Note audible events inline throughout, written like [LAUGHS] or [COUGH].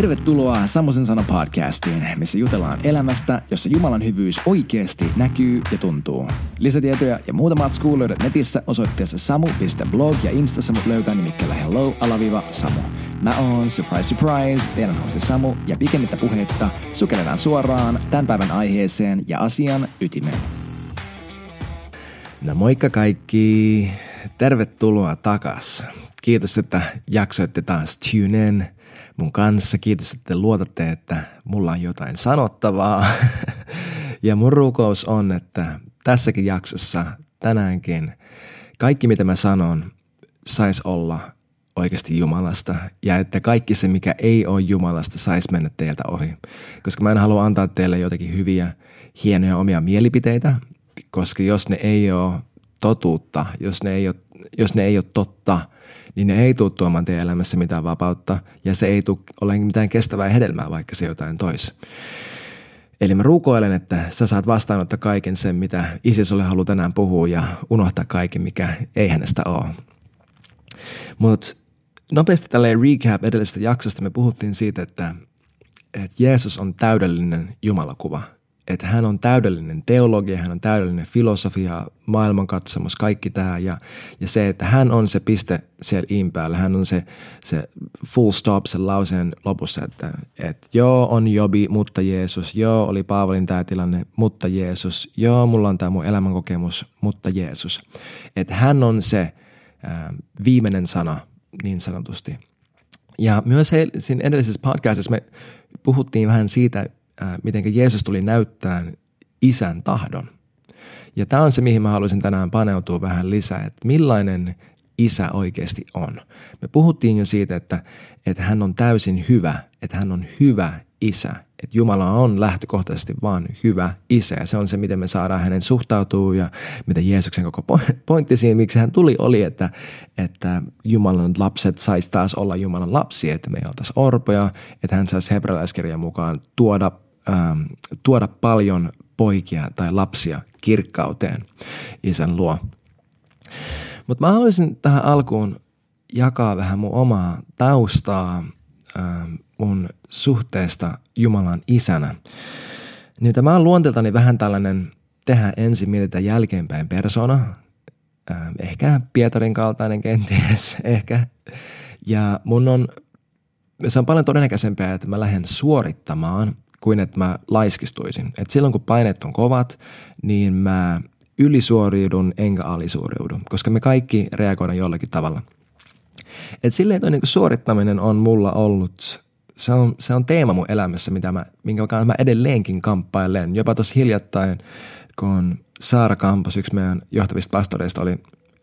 Tervetuloa Samosen sana podcastiin, missä jutellaan elämästä, jossa Jumalan hyvyys oikeasti näkyy ja tuntuu. Lisätietoja ja muuta matskua löydät netissä osoitteessa samu.blog ja instassa mut löytää nimikkeellä hello alaviva samu. Mä oon, surprise surprise, teidän hosti Samu ja pikemmittä puhetta sukelletaan suoraan tämän päivän aiheeseen ja asian ytimeen. No moikka kaikki, tervetuloa takas. Kiitos, että jaksoitte taas tune in mun kanssa. Kiitos, että te luotatte, että mulla on jotain sanottavaa. [LAUGHS] ja mun rukous on, että tässäkin jaksossa tänäänkin kaikki mitä mä sanon sais olla oikeasti Jumalasta ja että kaikki se, mikä ei ole Jumalasta, saisi mennä teiltä ohi. Koska mä en halua antaa teille jotakin hyviä, hienoja omia mielipiteitä, koska jos ne ei ole totuutta, jos ne ei ole, jos ne ei ole totta – niin ne ei tule tuomaan teidän elämässä mitään vapautta ja se ei tule ole mitään kestävää hedelmää, vaikka se jotain tois. Eli mä ruukoilen, että sä saat vastaanottaa kaiken sen, mitä isi sulle haluaa tänään puhua ja unohtaa kaiken, mikä ei hänestä ole. Mutta nopeasti tälleen recap edellisestä jaksosta me puhuttiin siitä, että, että Jeesus on täydellinen Jumalakuva – että hän on täydellinen teologia, hän on täydellinen filosofia, maailmankatsomus, kaikki tämä ja, ja se, että hän on se piste siellä in päällä, hän on se, se full stop sen lauseen lopussa, että, että joo on Jobi, mutta Jeesus, joo oli Paavalin tämä tilanne, mutta Jeesus, joo mulla on tämä mun elämänkokemus, mutta Jeesus. Että hän on se ää, viimeinen sana niin sanotusti. Ja myös he, siinä edellisessä podcastissa me puhuttiin vähän siitä, äh, miten Jeesus tuli näyttää isän tahdon. Ja tämä on se, mihin mä haluaisin tänään paneutua vähän lisää, että millainen isä oikeasti on. Me puhuttiin jo siitä, että, että hän on täysin hyvä, että hän on hyvä isä. Että Jumala on lähtökohtaisesti vaan hyvä isä ja se on se, miten me saadaan hänen suhtautua ja mitä Jeesuksen koko pointti siinä, miksi hän tuli, oli, että, että Jumalan lapset saisi taas olla Jumalan lapsia, että me ei oltaisi orpoja, että hän saisi hebrealaiskirjan mukaan tuoda ähm, tuoda paljon poikia tai lapsia kirkkauteen isän luo. Mutta mä haluaisin tähän alkuun jakaa vähän mun omaa taustaa ähm, mun suhteesta Jumalan isänä. Niin mä oon luonteeltani vähän tällainen tehdä ensin mietitä jälkeenpäin persona, ähm, ehkä Pietarin kaltainen kenties, [LAUGHS] ehkä. Ja mun on, se on paljon todennäköisempää, että mä lähden suorittamaan kuin että mä laiskistuisin. Et silloin kun paineet on kovat, niin mä ylisuoriudun enkä alisuoriudu, koska me kaikki reagoidaan jollakin tavalla. Et silleen toi niinku suorittaminen on mulla ollut, se on, se on teema mun elämässä, mitä mä, minkä mä edelleenkin kamppailen. Jopa tuossa hiljattain, kun Saara Kampos, yksi meidän johtavista pastoreista, oli,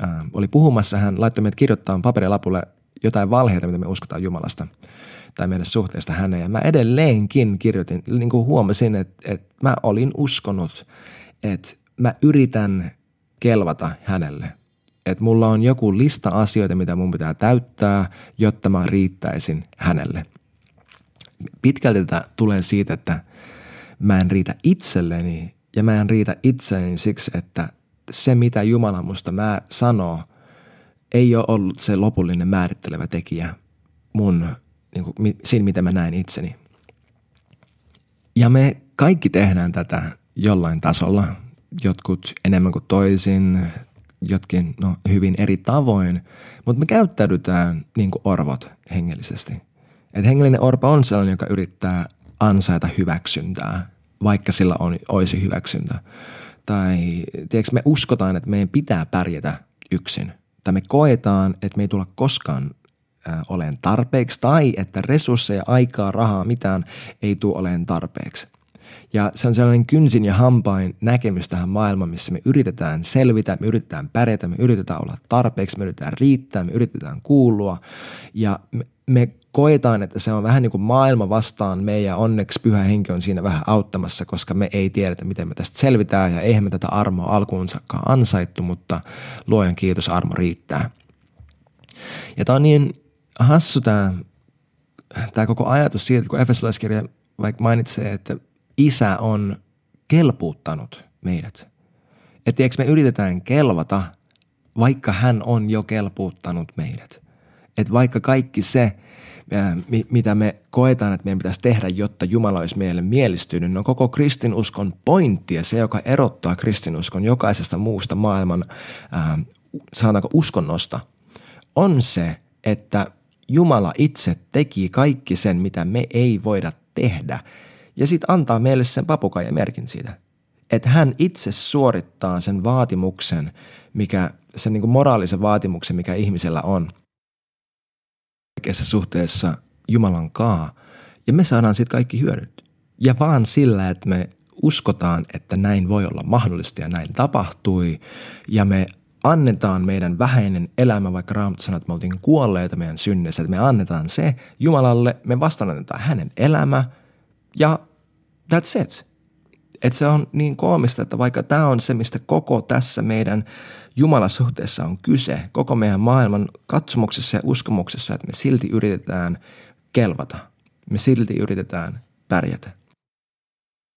äh, oli puhumassa, hän laittoi meidät kirjoittamaan paperilapulle jotain valheita, mitä me uskotaan Jumalasta – tai meidän suhteesta häneen. Ja mä edelleenkin kirjoitin, niin kuin huomasin, että, että mä olin uskonut, että mä yritän kelvata hänelle. Että mulla on joku lista asioita, mitä mun pitää täyttää, jotta mä riittäisin hänelle. Pitkälti tätä tulee siitä, että mä en riitä itselleni ja mä en riitä itselleni siksi, että se mitä Jumala musta mä sanoo, ei ole ollut se lopullinen määrittelevä tekijä mun niin kuin, siinä, miten mä näen itseni. Ja me kaikki tehdään tätä jollain tasolla, jotkut enemmän kuin toisin, jotkin no, hyvin eri tavoin, mutta me käyttäydytään niin kuin orvot hengellisesti. Et hengellinen orpo on sellainen, joka yrittää ansaita hyväksyntää, vaikka sillä on, olisi hyväksyntä. Tai tiedätkö, me uskotaan, että meidän pitää pärjätä yksin. Tai me koetaan, että me ei tulla koskaan olen tarpeeksi tai että resursseja, aikaa, rahaa, mitään ei tule olemaan tarpeeksi. Ja se on sellainen kynsin ja hampain näkemys tähän maailmaan, missä me yritetään selvitä, me yritetään pärjätä, me yritetään olla tarpeeksi, me yritetään riittää, me yritetään kuulua. Ja me, me koetaan, että se on vähän niin kuin maailma vastaan me ja onneksi pyhä henki on siinä vähän auttamassa, koska me ei tiedetä, miten me tästä selvitään ja eihän me tätä armoa alkuunsakaan ansaittu, mutta luojan kiitos, armo riittää. Ja tämä on niin hassu tämä, tämä koko ajatus siitä, kun Efesolaiskirja vaikka mainitsee, että isä on kelpuuttanut meidät. Että me yritetään kelvata, vaikka hän on jo kelpuuttanut meidät. Että vaikka kaikki se, mitä me koetaan, että meidän pitäisi tehdä, jotta Jumala olisi meille mielistynyt, no koko kristinuskon pointti ja se, joka erottaa kristinuskon jokaisesta muusta maailman, ää, sanotaanko uskonnosta, on se, että Jumala itse teki kaikki sen, mitä me ei voida tehdä. Ja sitten antaa meille sen papukaijan merkin siitä. Että hän itse suorittaa sen vaatimuksen, mikä, sen niin kuin moraalisen vaatimuksen, mikä ihmisellä on. Oikeassa suhteessa Jumalan kaa. Ja me saadaan sitten kaikki hyödyt. Ja vaan sillä, että me uskotaan, että näin voi olla mahdollista ja näin tapahtui. Ja me annetaan meidän vähäinen elämä, vaikka Raamattu sanoo, että me oltiin kuolleita meidän synneissä, että me annetaan se Jumalalle, me vastaanotetaan hänen elämä ja that's it. Et se on niin koomista, että vaikka tämä on se, mistä koko tässä meidän Jumalasuhteessa on kyse, koko meidän maailman katsomuksessa ja uskomuksessa, että me silti yritetään kelvata. Me silti yritetään pärjätä.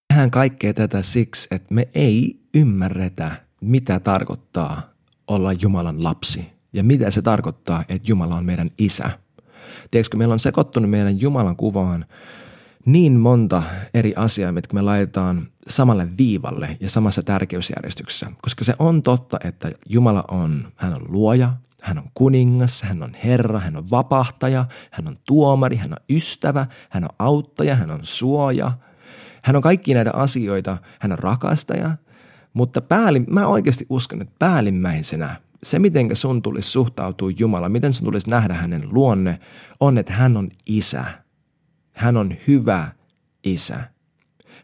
Tehdään kaikkea tätä siksi, että me ei ymmärretä, mitä tarkoittaa olla Jumalan lapsi ja mitä se tarkoittaa, että Jumala on meidän isä. Tiedätkö, meillä on sekoittunut meidän Jumalan kuvaan niin monta eri asiaa, mitkä me laitetaan samalle viivalle ja samassa tärkeysjärjestyksessä. Koska se on totta, että Jumala on, hän on luoja, hän on kuningas, hän on herra, hän on vapahtaja, hän on tuomari, hän on ystävä, hän on auttaja, hän on suoja. Hän on kaikki näitä asioita, hän on rakastaja – mutta päällim, mä oikeasti uskon, että päällimmäisenä se, miten sun tulisi suhtautua Jumala, miten sun tulisi nähdä hänen luonne, on, että hän on isä. Hän on hyvä isä.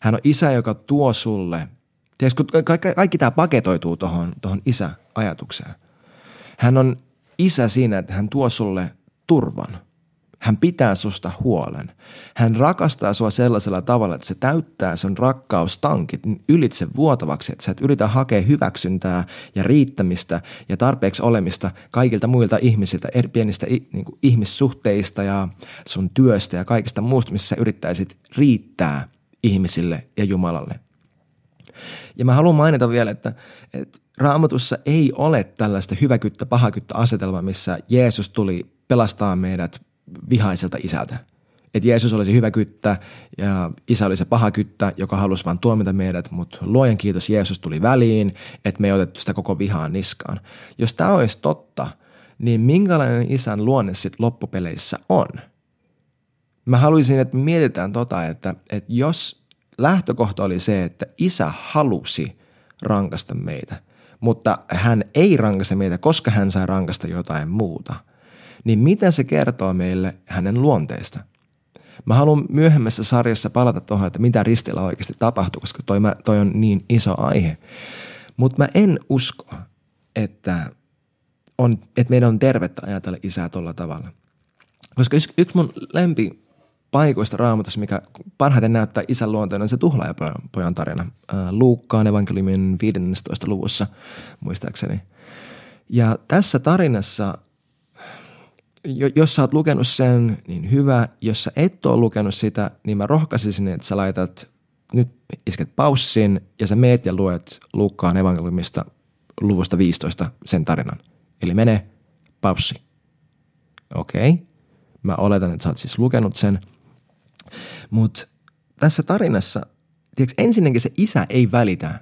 Hän on isä, joka tuo sulle, tiedätkö, kaikki, kaikki tämä paketoituu tuohon tohon isä-ajatukseen. Hän on isä siinä, että hän tuo sulle turvan. Hän pitää susta huolen. Hän rakastaa sua sellaisella tavalla, että se täyttää sun rakkaustankit ylitse vuotavaksi, että sä et yritä hakea hyväksyntää ja riittämistä ja tarpeeksi olemista kaikilta muilta ihmisiltä, eri pienistä niin kuin ihmissuhteista ja sun työstä ja kaikista muusta, missä sä yrittäisit riittää ihmisille ja Jumalalle. Ja mä haluan mainita vielä, että, että raamatussa ei ole tällaista hyväkyttä pahakyttä asetelmaa, missä Jeesus tuli pelastaa meidät vihaiselta isältä. Että Jeesus olisi hyvä kyttä ja isä oli se paha kyttä, joka halusi vain tuomita meidät, mutta luojan kiitos Jeesus tuli väliin, että me ei otettu sitä koko vihaan niskaan. Jos tämä olisi totta, niin minkälainen isän luonne sitten loppupeleissä on? Mä haluaisin, että mietitään tota, että, että jos lähtökohta oli se, että isä halusi rankasta meitä, mutta hän ei rankasta meitä, koska hän sai rankasta jotain muuta – niin mitä se kertoo meille hänen luonteesta? Mä haluan myöhemmässä sarjassa palata tuohon, että mitä ristillä oikeasti tapahtuu, koska toi, mä, toi on niin iso aihe. Mutta mä en usko, että, on, että meidän on tervettä ajatella isää tuolla tavalla. Koska yksi, yksi mun lempi paikoista raamatussa, mikä parhaiten näyttää isän luonteen, on se tuhlaajapojan tarina. Luukkaan evankeliumin 15. luvussa, muistaakseni. Ja tässä tarinassa jos sä oot lukenut sen, niin hyvä. Jos sä et ole lukenut sitä, niin mä rohkaisisin, että sä laitat nyt isket paussin ja sä meet ja luet Luukkaan evankeliumista luvusta 15 sen tarinan. Eli mene paussi. Okei. Okay. Mä oletan, että sä oot siis lukenut sen. Mutta tässä tarinassa, tiedätkö, ensinnäkin se isä ei välitä,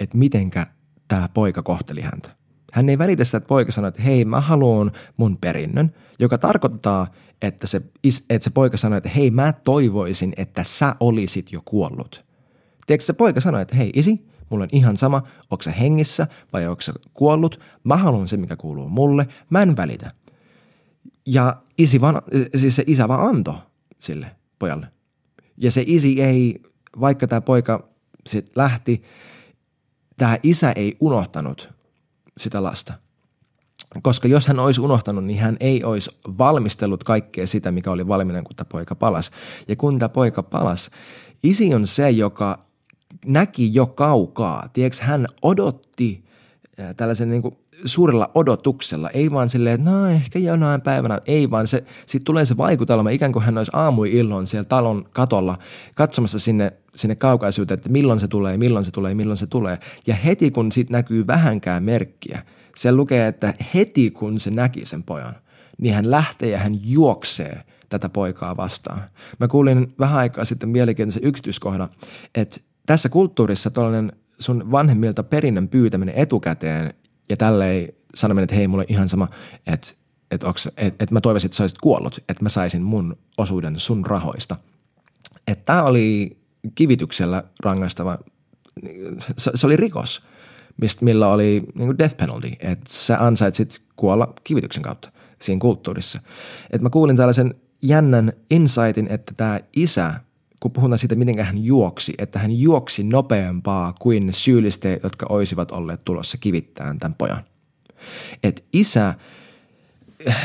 että mitenkä tämä poika kohteli häntä. Hän ei välitä sitä, että poika sanoo, että hei, mä haluan mun perinnön, joka tarkoittaa, että se, että se poika sanoo, että hei, mä toivoisin, että sä olisit jo kuollut. Tiedätkö, se poika sanoi, että hei, isi, mulla on ihan sama, onko sä hengissä vai onko sä kuollut, mä haluan se, mikä kuuluu mulle, mä en välitä. Ja isi vaan, siis se isä vaan antoi sille pojalle. Ja se isi ei, vaikka tämä poika sitten lähti, tämä isä ei unohtanut sitä lasta. Koska jos hän olisi unohtanut, niin hän ei olisi valmistellut kaikkea sitä, mikä oli valmiina, kun tämä poika palas. Ja kun tämä poika palas, isi on se, joka näki jo kaukaa. Tiedätkö, hän odotti tällaisen niin kuin suurella odotuksella, ei vaan silleen, että no ehkä jonain päivänä, ei vaan se, siitä tulee se vaikutelma, ikään kuin hän olisi aamui illon siellä talon katolla katsomassa sinne, sinne kaukaisuuteen, että milloin se tulee, milloin se tulee, milloin se tulee. Ja heti kun siitä näkyy vähänkään merkkiä, se lukee, että heti kun se näki sen pojan, niin hän lähtee ja hän juoksee tätä poikaa vastaan. Mä kuulin vähän aikaa sitten mielenkiintoisen yksityiskohdan, että tässä kulttuurissa tuollainen sun vanhemmilta perinnön pyytäminen etukäteen ja tälleen sanominen, että hei, mulle ihan sama, että että et, et mä toivoisin, että sä olisit kuollut, että mä saisin mun osuuden sun rahoista. Että tämä oli kivityksellä rangaistava, se, se oli rikos, mistä, millä oli niin death penalty, että sä ansaitsit kuolla kivityksen kautta siinä kulttuurissa. Et mä kuulin tällaisen jännän insightin, että tämä isä, kun puhutaan siitä, miten hän juoksi, että hän juoksi nopeampaa kuin syyllisteet, jotka olisivat olleet tulossa kivittämään tämän pojan. Että isä,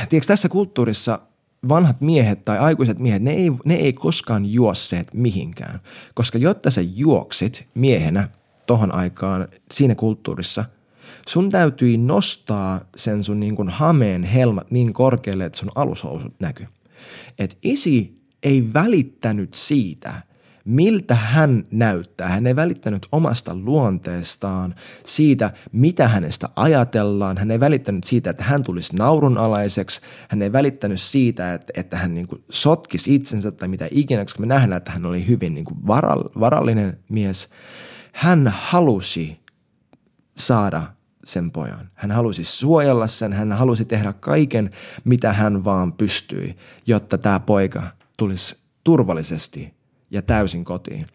tiedätkö, tässä kulttuurissa vanhat miehet tai aikuiset miehet, ne ei, ne ei koskaan juosseet mihinkään. Koska jotta sä juoksit miehenä tohon aikaan siinä kulttuurissa, sun täytyi nostaa sen sun niin kuin hameen helmat niin korkealle, että sun alushousut näkyy. Et isi ei välittänyt siitä – miltä hän näyttää. Hän ei välittänyt omasta luonteestaan, siitä mitä hänestä ajatellaan. Hän ei välittänyt siitä, että hän tulisi naurunalaiseksi. Hän ei välittänyt siitä, että, että hän niin kuin sotkisi itsensä tai mitä ikinä, koska me nähdään, että hän oli hyvin niin kuin varallinen mies. Hän halusi saada sen pojan. Hän halusi suojella sen, hän halusi tehdä kaiken, mitä hän vaan pystyi, jotta tämä poika tulisi turvallisesti ja täysin kotiin.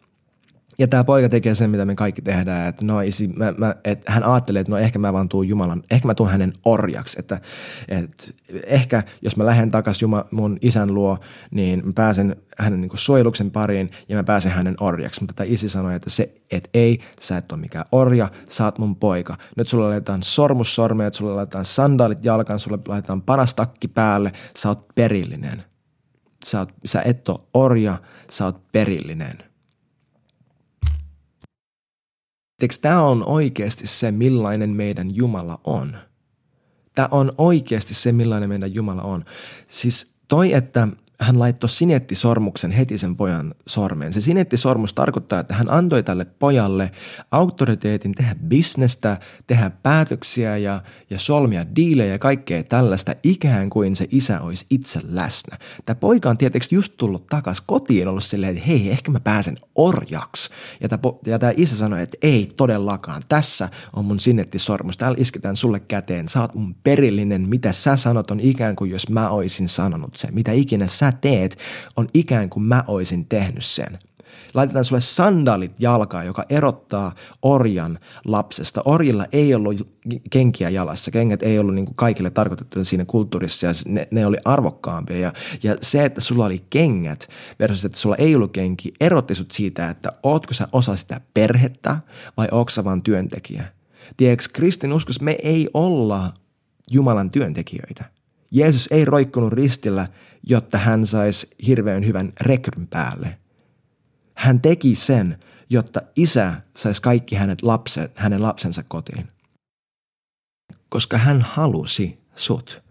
Ja tämä poika tekee sen, mitä me kaikki tehdään, että no, isi, mä, mä, että hän ajattelee, että no ehkä mä vaan tuun Jumalan, ehkä mä tuun hänen orjaksi, että, että ehkä jos mä lähden takaisin Juma, mun isän luo, niin mä pääsen hänen niin suojeluksen pariin ja mä pääsen hänen orjaksi. Mutta tämä isi sanoi, että se, että ei, sä et ole mikään orja, sä oot mun poika. Nyt sulla laitetaan sormus sormeen, sulla laitetaan sandaalit jalkaan, sulla laitetaan paras takki päälle, sä oot perillinen – sä, oot, sä et ole orja, sä oot perillinen. Tämä on oikeasti se, millainen meidän Jumala on. Tämä on oikeasti se, millainen meidän Jumala on. Siis toi, että hän laittoi sinettisormuksen heti sen pojan sormeen. Se sinettisormus tarkoittaa, että hän antoi tälle pojalle auktoriteetin tehdä bisnestä, tehdä päätöksiä ja, ja solmia diilejä ja kaikkea tällaista, ikään kuin se isä olisi itse läsnä. Tämä poika on tietysti just tullut takas kotiin ollut silleen, että hei, ehkä mä pääsen orjaksi. Ja tämä, ja tämä isä sanoi, että ei todellakaan, tässä on mun sinettisormus, täällä isketään sulle käteen, sä oot mun perillinen, mitä sä sanot on ikään kuin jos mä oisin sanonut sen, mitä ikinä sä teet, on ikään kuin mä oisin tehnyt sen. Laitetaan sulle sandaalit jalkaan, joka erottaa orjan lapsesta. Orjilla ei ollut kenkiä jalassa. Kengät ei ollut niin kaikille tarkoitettu siinä kulttuurissa ja ne, ne oli arvokkaampia. Ja, ja se, että sulla oli kengät versus, että sulla ei ollut kenki, erotti sut siitä, että ootko sä osa sitä perhettä vai ootko sä vaan työntekijä. Tiedätkö, kristinuskossa me ei olla Jumalan työntekijöitä. Jeesus ei roikkunut ristillä, jotta hän saisi hirveän hyvän rekryn päälle. Hän teki sen, jotta isä saisi kaikki hänet lapset, hänen lapsensa kotiin. Koska hän halusi sut.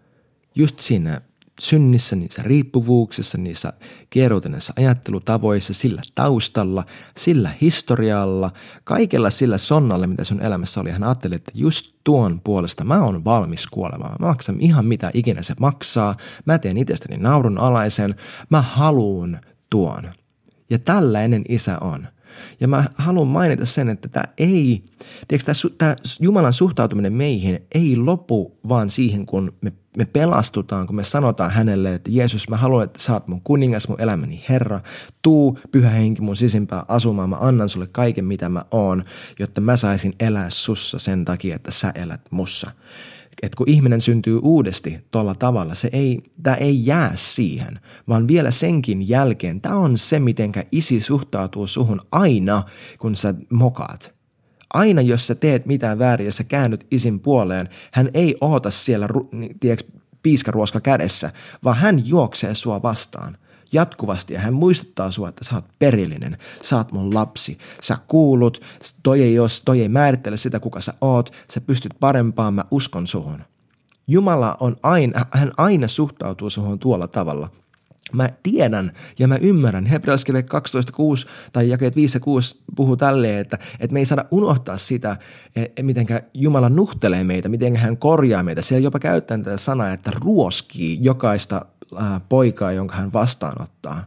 Just siinä synnissä, niissä riippuvuuksissa, niissä kieroutuneissa ajattelutavoissa, sillä taustalla, sillä historialla, kaikella sillä sonnalla, mitä sun elämässä oli. Hän ajatteli, että just tuon puolesta mä oon valmis kuolemaan. Mä maksan ihan mitä ikinä se maksaa. Mä teen itsestäni naurun alaisen. Mä haluun tuon. Ja tällainen isä on. Ja mä haluan mainita sen, että tämä ei, tiedätkö, tämä Jumalan suhtautuminen meihin ei lopu vaan siihen, kun me, me pelastutaan, kun me sanotaan hänelle, että Jeesus, mä haluan, että sä oot mun kuningas, mun elämäni Herra. Tuu, pyhä henki mun sisimpää asumaan, mä annan sulle kaiken, mitä mä oon, jotta mä saisin elää sussa sen takia, että sä elät mussa että kun ihminen syntyy uudesti tuolla tavalla, se ei, tämä ei jää siihen, vaan vielä senkin jälkeen, tämä on se, mitenkä isi suhtautuu suhun aina, kun sä mokaat. Aina jos sä teet mitään väärin ja sä käännyt isin puoleen, hän ei oota siellä, tiedätkö, piiskaruoska kädessä, vaan hän juoksee sua vastaan jatkuvasti. Ja hän muistuttaa sua, että sä oot perillinen, sä oot mun lapsi, sä kuulut, toi ei, jos, toi ei määrittele sitä, kuka sä oot, sä pystyt parempaan, mä uskon suhun. Jumala on aina, hän aina suhtautuu suhun tuolla tavalla. Mä tiedän ja mä ymmärrän, hebrealaiskirja 12.6 tai jakeet 5 ja 6 puhuu tälleen, että, että me ei saada unohtaa sitä, e, miten Jumala nuhtelee meitä, miten hän korjaa meitä. Siellä jopa käyttää tätä sanaa, että ruoskii jokaista poikaa, jonka hän vastaanottaa.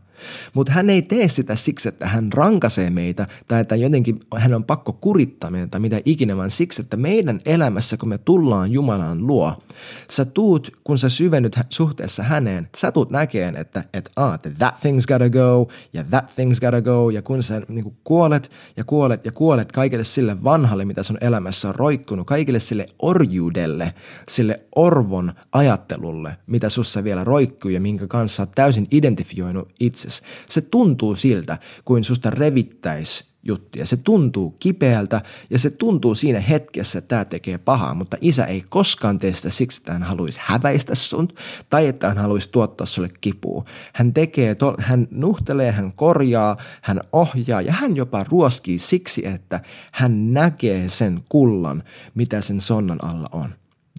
Mutta hän ei tee sitä siksi, että hän rankaisee meitä tai että jotenkin hän on pakko kurittaa meitä tai mitä ikinä, vaan siksi, että meidän elämässä, kun me tullaan Jumalan luo, sä tuut, kun sä syvennyt suhteessa häneen, sä tuut näkeen, että, että ah, that thing's gotta go ja that thing's gotta go ja kun sä niin kuolet ja kuolet ja kuolet kaikille sille vanhalle, mitä sun elämässä on roikkunut, kaikille sille orjuudelle, sille orvon ajattelulle, mitä sussa vielä roikkuu ja minkä kanssa oot täysin identifioinut itse itsesi. Se tuntuu siltä, kuin susta revittäisi juttuja. Se tuntuu kipeältä ja se tuntuu siinä hetkessä, että tämä tekee pahaa, mutta isä ei koskaan tee sitä siksi, että hän haluaisi häväistä sun tai että hän haluaisi tuottaa sulle kipua. Hän tekee, hän nuhtelee, hän korjaa, hän ohjaa ja hän jopa ruoskii siksi, että hän näkee sen kullan, mitä sen sonnan alla on.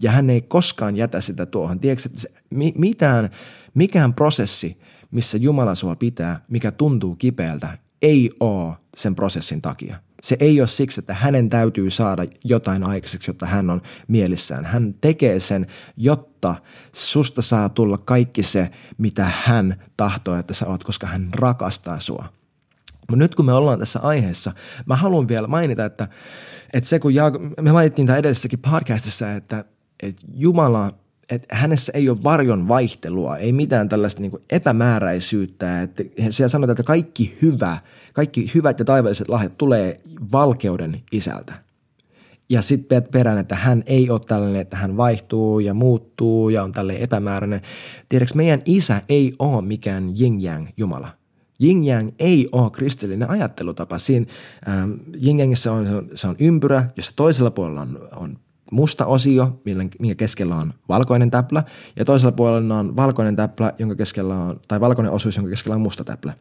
Ja hän ei koskaan jätä sitä tuohon. Tiedätkö, että se, mitään, mikään prosessi, missä Jumala sua pitää, mikä tuntuu kipeältä, ei ole sen prosessin takia. Se ei ole siksi, että hänen täytyy saada jotain aikaiseksi, jotta hän on mielissään. Hän tekee sen, jotta susta saa tulla kaikki se, mitä hän tahtoo, että sä oot, koska hän rakastaa sua. Mutta nyt kun me ollaan tässä aiheessa, mä haluan vielä mainita, että, että se kun Jaak- me mainittiin tämä edellisessäkin podcastissa, että, että Jumala – että hänessä ei ole varjon vaihtelua, ei mitään tällaista niin epämääräisyyttä. Että siellä sanotaan, että kaikki hyvä, kaikki hyvät ja taivalliset lahjat tulee valkeuden isältä. Ja sitten perään, että hän ei ole tällainen, että hän vaihtuu ja muuttuu ja on tälle epämääräinen. Tiedätkö, meidän isä ei ole mikään yang Jumala. Yang ei ole kristillinen ajattelutapa. Siinä ähm, Yangissa on, se on ympyrä, jossa toisella puolella on, on musta osio, minkä keskellä on valkoinen täplä, ja toisella puolella on valkoinen täplä, jonka keskellä on, tai valkoinen osuus, jonka keskellä on musta täplä.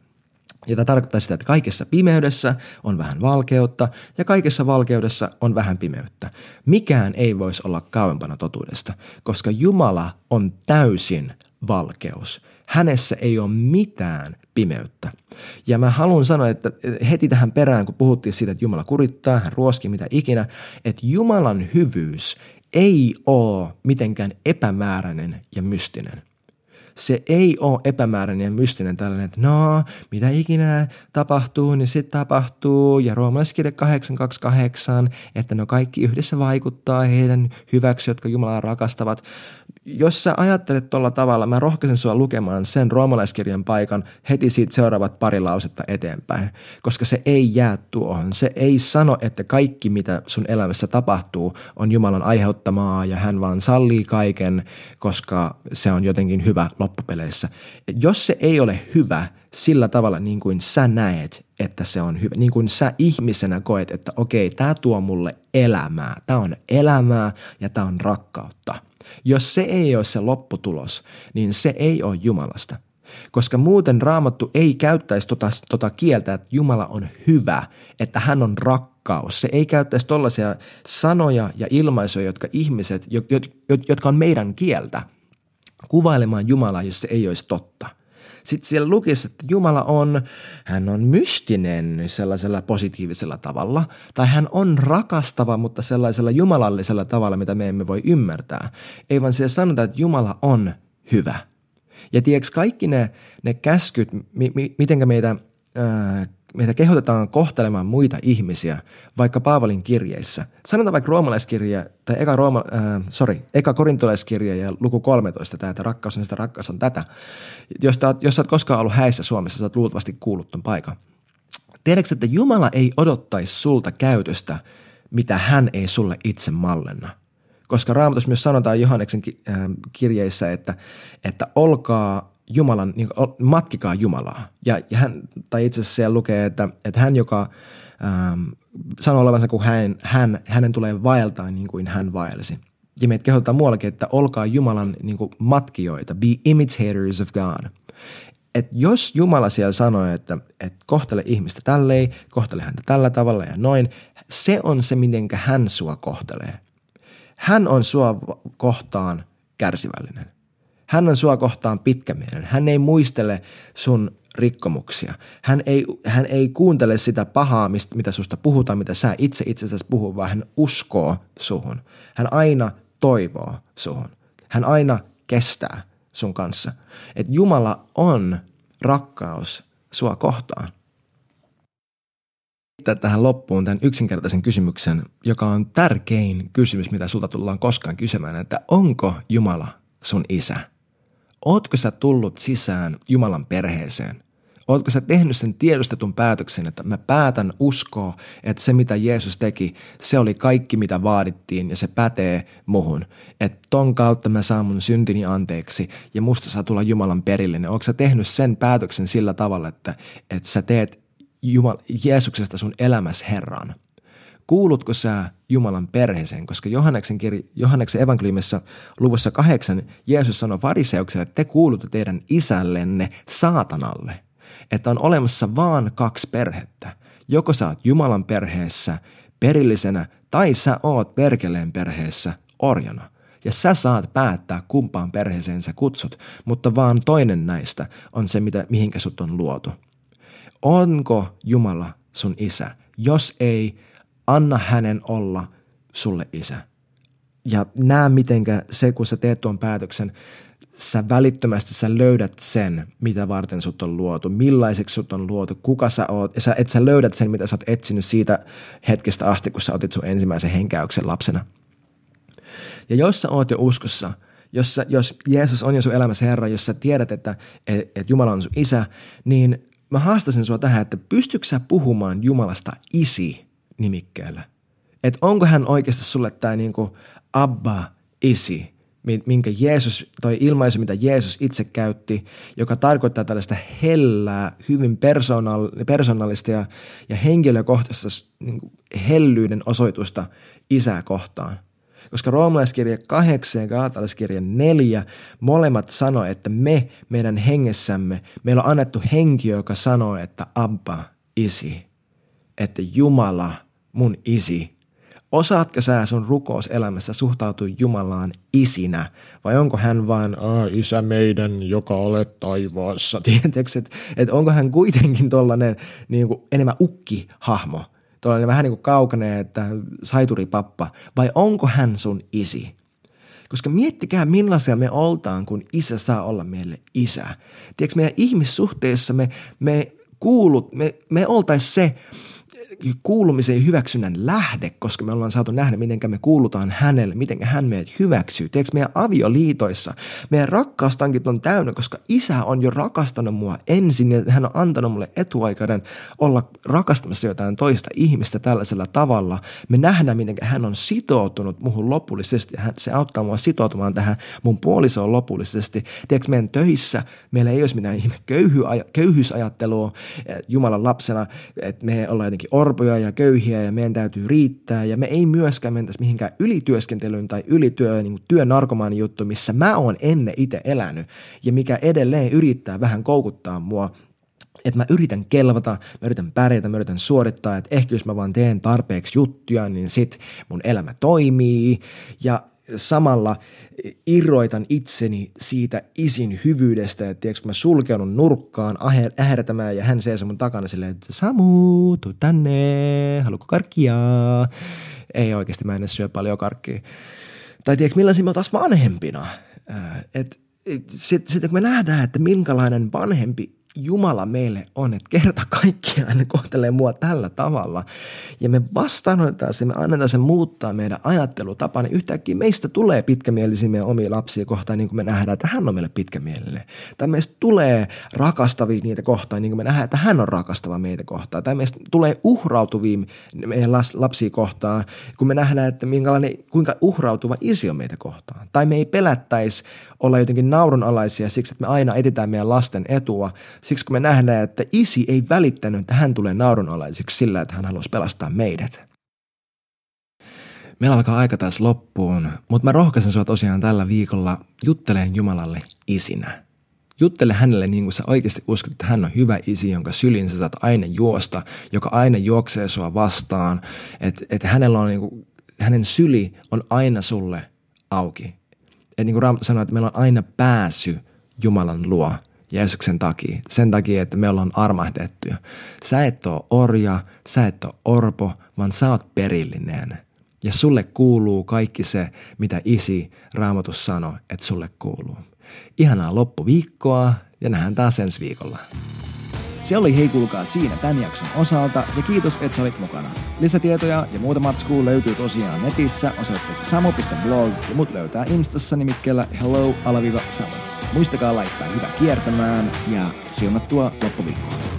Ja tämä tarkoittaa sitä, että kaikessa pimeydessä on vähän valkeutta ja kaikessa valkeudessa on vähän pimeyttä. Mikään ei voisi olla kauempana totuudesta, koska Jumala on täysin valkeus. Hänessä ei ole mitään pimeyttä. Ja mä haluan sanoa, että heti tähän perään, kun puhuttiin siitä, että Jumala kurittaa, hän ruoski mitä ikinä, että Jumalan hyvyys ei ole mitenkään epämääräinen ja mystinen se ei ole epämääräinen ja mystinen tällainen, että no, mitä ikinä tapahtuu, niin sitten tapahtuu. Ja roomalaiskirja 828, että no kaikki yhdessä vaikuttaa heidän hyväksi, jotka Jumalaa rakastavat. Jos sä ajattelet tuolla tavalla, mä rohkaisen sua lukemaan sen roomalaiskirjan paikan heti siitä seuraavat pari lausetta eteenpäin, koska se ei jää tuohon. Se ei sano, että kaikki mitä sun elämässä tapahtuu on Jumalan aiheuttamaa ja hän vaan sallii kaiken, koska se on jotenkin hyvä loppupeleissä. Jos se ei ole hyvä sillä tavalla niin kuin sä näet, että se on hyvä, niin kuin sä ihmisenä koet, että okei, tämä tuo mulle elämää, tämä on elämää ja tämä on rakkautta. Jos se ei ole se lopputulos, niin se ei ole Jumalasta. Koska muuten raamattu ei käyttäisi tota, tota kieltä, että Jumala on hyvä, että hän on rakkaus. Se ei käyttäisi tollaisia sanoja ja ilmaisuja, jotka ihmiset, jotka on meidän kieltä – kuvailemaan Jumalaa, jos se ei olisi totta. Sitten siellä lukisi, että Jumala on, hän on mystinen sellaisella positiivisella tavalla, tai hän on rakastava, mutta sellaisella jumalallisella tavalla, mitä me emme voi ymmärtää. Ei vaan siellä sanota, että Jumala on hyvä. Ja tiedätkö, kaikki ne, ne käskyt, mi, mi, mitenkä meitä ää, meitä kehotetaan kohtelemaan muita ihmisiä, vaikka Paavalin kirjeissä. Sanotaan vaikka roomalaiskirja, tai eka, rooma, äh, sorry, eka korintolaiskirja ja luku 13, tämä, että rakkaus on sitä, rakkaus on tätä. Jos, oot, jos olet koskaan ollut häissä Suomessa, sä oot luultavasti kuullut ton paikan. Tiedätkö, että Jumala ei odottaisi sulta käytöstä, mitä hän ei sulle itse mallenna? Koska Raamatus myös sanotaan Johanneksen kirjeissä, että, että olkaa Jumalan, niin matkikaa Jumalaa. Ja, ja hän, tai itse asiassa siellä lukee, että, että hän, joka ähm, sanoo olevansa kuin hän, hän, hänen tulee vaeltaa niin kuin hän vaelsi. Ja meitä kehotetaan muuallakin, että olkaa Jumalan niin kuin matkijoita, be imitators of God. Et jos Jumala siellä sanoo, että, että kohtele ihmistä tälleen, kohtele häntä tällä tavalla ja noin, se on se, miten hän sua kohtelee. Hän on sua kohtaan kärsivällinen. Hän on sua kohtaan pitkämielinen. Hän ei muistele sun rikkomuksia. Hän ei, hän ei kuuntele sitä pahaa, mistä, mitä susta puhutaan, mitä sä itse itsestäsi puhuu, vaan hän uskoo suhun. Hän aina toivoo suhun. Hän aina kestää sun kanssa. Että Jumala on rakkaus sua kohtaan. Tähän loppuun tämän yksinkertaisen kysymyksen, joka on tärkein kysymys, mitä sulta tullaan koskaan kysymään, että onko Jumala sun isä? Ootko sä tullut sisään Jumalan perheeseen? Oletko sä tehnyt sen tiedostetun päätöksen, että mä päätän uskoa, että se mitä Jeesus teki, se oli kaikki mitä vaadittiin ja se pätee muhun. Että ton kautta mä saan mun syntini anteeksi ja musta saa tulla Jumalan perillinen. Oletko sä tehnyt sen päätöksen sillä tavalla, että, että sä teet Jumal, Jeesuksesta sun elämässä Herran? Kuulutko sä Jumalan perheeseen? Koska Johanneksen, kirja, Johanneksen evankeliumissa luvussa kahdeksan Jeesus sanoi fariseukselle, että te kuulutte teidän isällenne saatanalle että on olemassa vaan kaksi perhettä. Joko sä oot Jumalan perheessä perillisenä tai sä oot perkeleen perheessä orjana. Ja sä saat päättää kumpaan perheeseen sä kutsut, mutta vaan toinen näistä on se, mitä, mihinkä sut on luotu. Onko Jumala sun isä? Jos ei, anna hänen olla sulle isä. Ja näe mitenkä se, kun sä teet tuon päätöksen, sä välittömästi sä löydät sen, mitä varten sut on luotu, millaiseksi sut on luotu, kuka sä oot, ja sä, et sä löydät sen, mitä sä oot etsinyt siitä hetkestä asti, kun sä otit sun ensimmäisen henkäyksen lapsena. Ja jos sä oot jo uskossa, jos, sä, jos Jeesus on jo sun elämässä Herra, jos sä tiedät, että et, et Jumala on sun isä, niin mä haastasin sua tähän, että pystytkö sä puhumaan Jumalasta isi nimikkeellä? Että onko hän oikeasti sulle tämä niinku Abba, isi, minkä Jeesus, toi ilmaisu, mitä Jeesus itse käytti, joka tarkoittaa tällaista hellää, hyvin persoonallista ja, ja henkilökohtaista niin hellyyden osoitusta isää kohtaan. Koska roomalaiskirja 8 ja gaatalaiskirja 4 molemmat sanoo, että me meidän hengessämme, meillä on annettu henki, joka sanoo, että Abba, isi, että Jumala, mun isi, Osaatko sä sun rukouselämässä suhtautua Jumalaan isinä vai onko hän vain isä meidän, joka olet taivaassa? [LAUGHS] Tiedätkö, että et onko hän kuitenkin tollainen niin kuin enemmän ukkihahmo, tollainen vähän niin kuin kaukainen, että saituripappa, vai onko hän sun isi? Koska miettikää millaisia me oltaan, kun isä saa olla meille isä. Tiedätkö, meidän ihmissuhteessa me, me kuulut, me, me oltaisiin se, kuulumisen ja hyväksynnän lähde, koska me ollaan saatu nähdä, miten me kuulutaan hänelle, miten hän meidät hyväksyy. Teekö meidän avioliitoissa, meidän rakkaustankit on täynnä, koska isä on jo rakastanut mua ensin ja hän on antanut mulle etuaikainen olla rakastamassa jotain toista ihmistä tällaisella tavalla. Me nähdään, miten hän on sitoutunut muuhun lopullisesti ja se auttaa mua sitoutumaan tähän mun puolisoon lopullisesti. Tiedätkö, meidän töissä meillä ei olisi mitään ihme köyhyysajattelua Jumalan lapsena, että me ollaan jotenkin orpoja ja köyhiä ja meidän täytyy riittää. Ja me ei myöskään mentäisi mihinkään ylityöskentelyyn tai ylityö, niin työnarkomaani juttu, missä mä oon ennen itse elänyt ja mikä edelleen yrittää vähän koukuttaa mua. Että mä yritän kelvata, mä yritän pärjätä, mä yritän suorittaa, että ehkä jos mä vaan teen tarpeeksi juttuja, niin sit mun elämä toimii. Ja samalla irroitan itseni siitä isin hyvyydestä, että tiedätkö, mä sulkeudun nurkkaan ähertämään ja hän seisoo mun takana silleen, että Samu, tuu tänne, haluatko karkkia? Ei oikeasti, mä en edes syö paljon karkkia. Tai tiedätkö, millaisia me taas vanhempina? Että sitten sit, kun me nähdään, että minkälainen vanhempi Jumala meille on, että kerta kaikkiaan ne kohtelee mua tällä tavalla. Ja me vastaanotetaan se, me annetaan se muuttaa meidän ajattelutapaa, niin yhtäkkiä meistä tulee pitkämielisiä meidän omia lapsia kohtaan, niin kuin me nähdään, että hän on meille pitkämielinen. Tai meistä tulee rakastavia niitä kohtaan, niin kuin me nähdään, että hän on rakastava meitä kohtaan. Tai meistä tulee uhrautuvia meidän lapsia kohtaan, kun me nähdään, että minkälainen, kuinka uhrautuva isi on meitä kohtaan. Tai me ei pelättäisi olla jotenkin naurunalaisia siksi, että me aina etsitään meidän lasten etua, siksi kun me nähdään, että isi ei välittänyt, että hän tulee naurunalaiseksi sillä, että hän haluaisi pelastaa meidät. Meillä alkaa aika taas loppuun, mutta mä rohkaisen sua tosiaan tällä viikolla jutteleen Jumalalle isinä. Juttele hänelle niin kuin sä oikeasti uskot, että hän on hyvä isi, jonka sylin sä saat aina juosta, joka aina juoksee sua vastaan. Että et hänellä on niin kuin, hänen syli on aina sulle auki että niin kuin Raamattu sanoo, että meillä on aina pääsy Jumalan luo Jeesuksen takia. Sen takia, että me ollaan armahdettuja. Sä et ole orja, sä et ole orpo, vaan sä oot perillinen. Ja sulle kuuluu kaikki se, mitä isi Raamatus sanoi, että sulle kuuluu. Ihanaa loppuviikkoa ja nähdään taas ensi viikolla. Se oli hei kuulkaa siinä tämän jakson osalta ja kiitos, että sä olit mukana. Lisätietoja ja muuta matskua löytyy tosiaan netissä osoitteessa samu.blog ja mut löytää Instassa nimikkeellä hello-samu. Muistakaa laittaa hyvä kiertämään ja siunattua loppuviikkoa.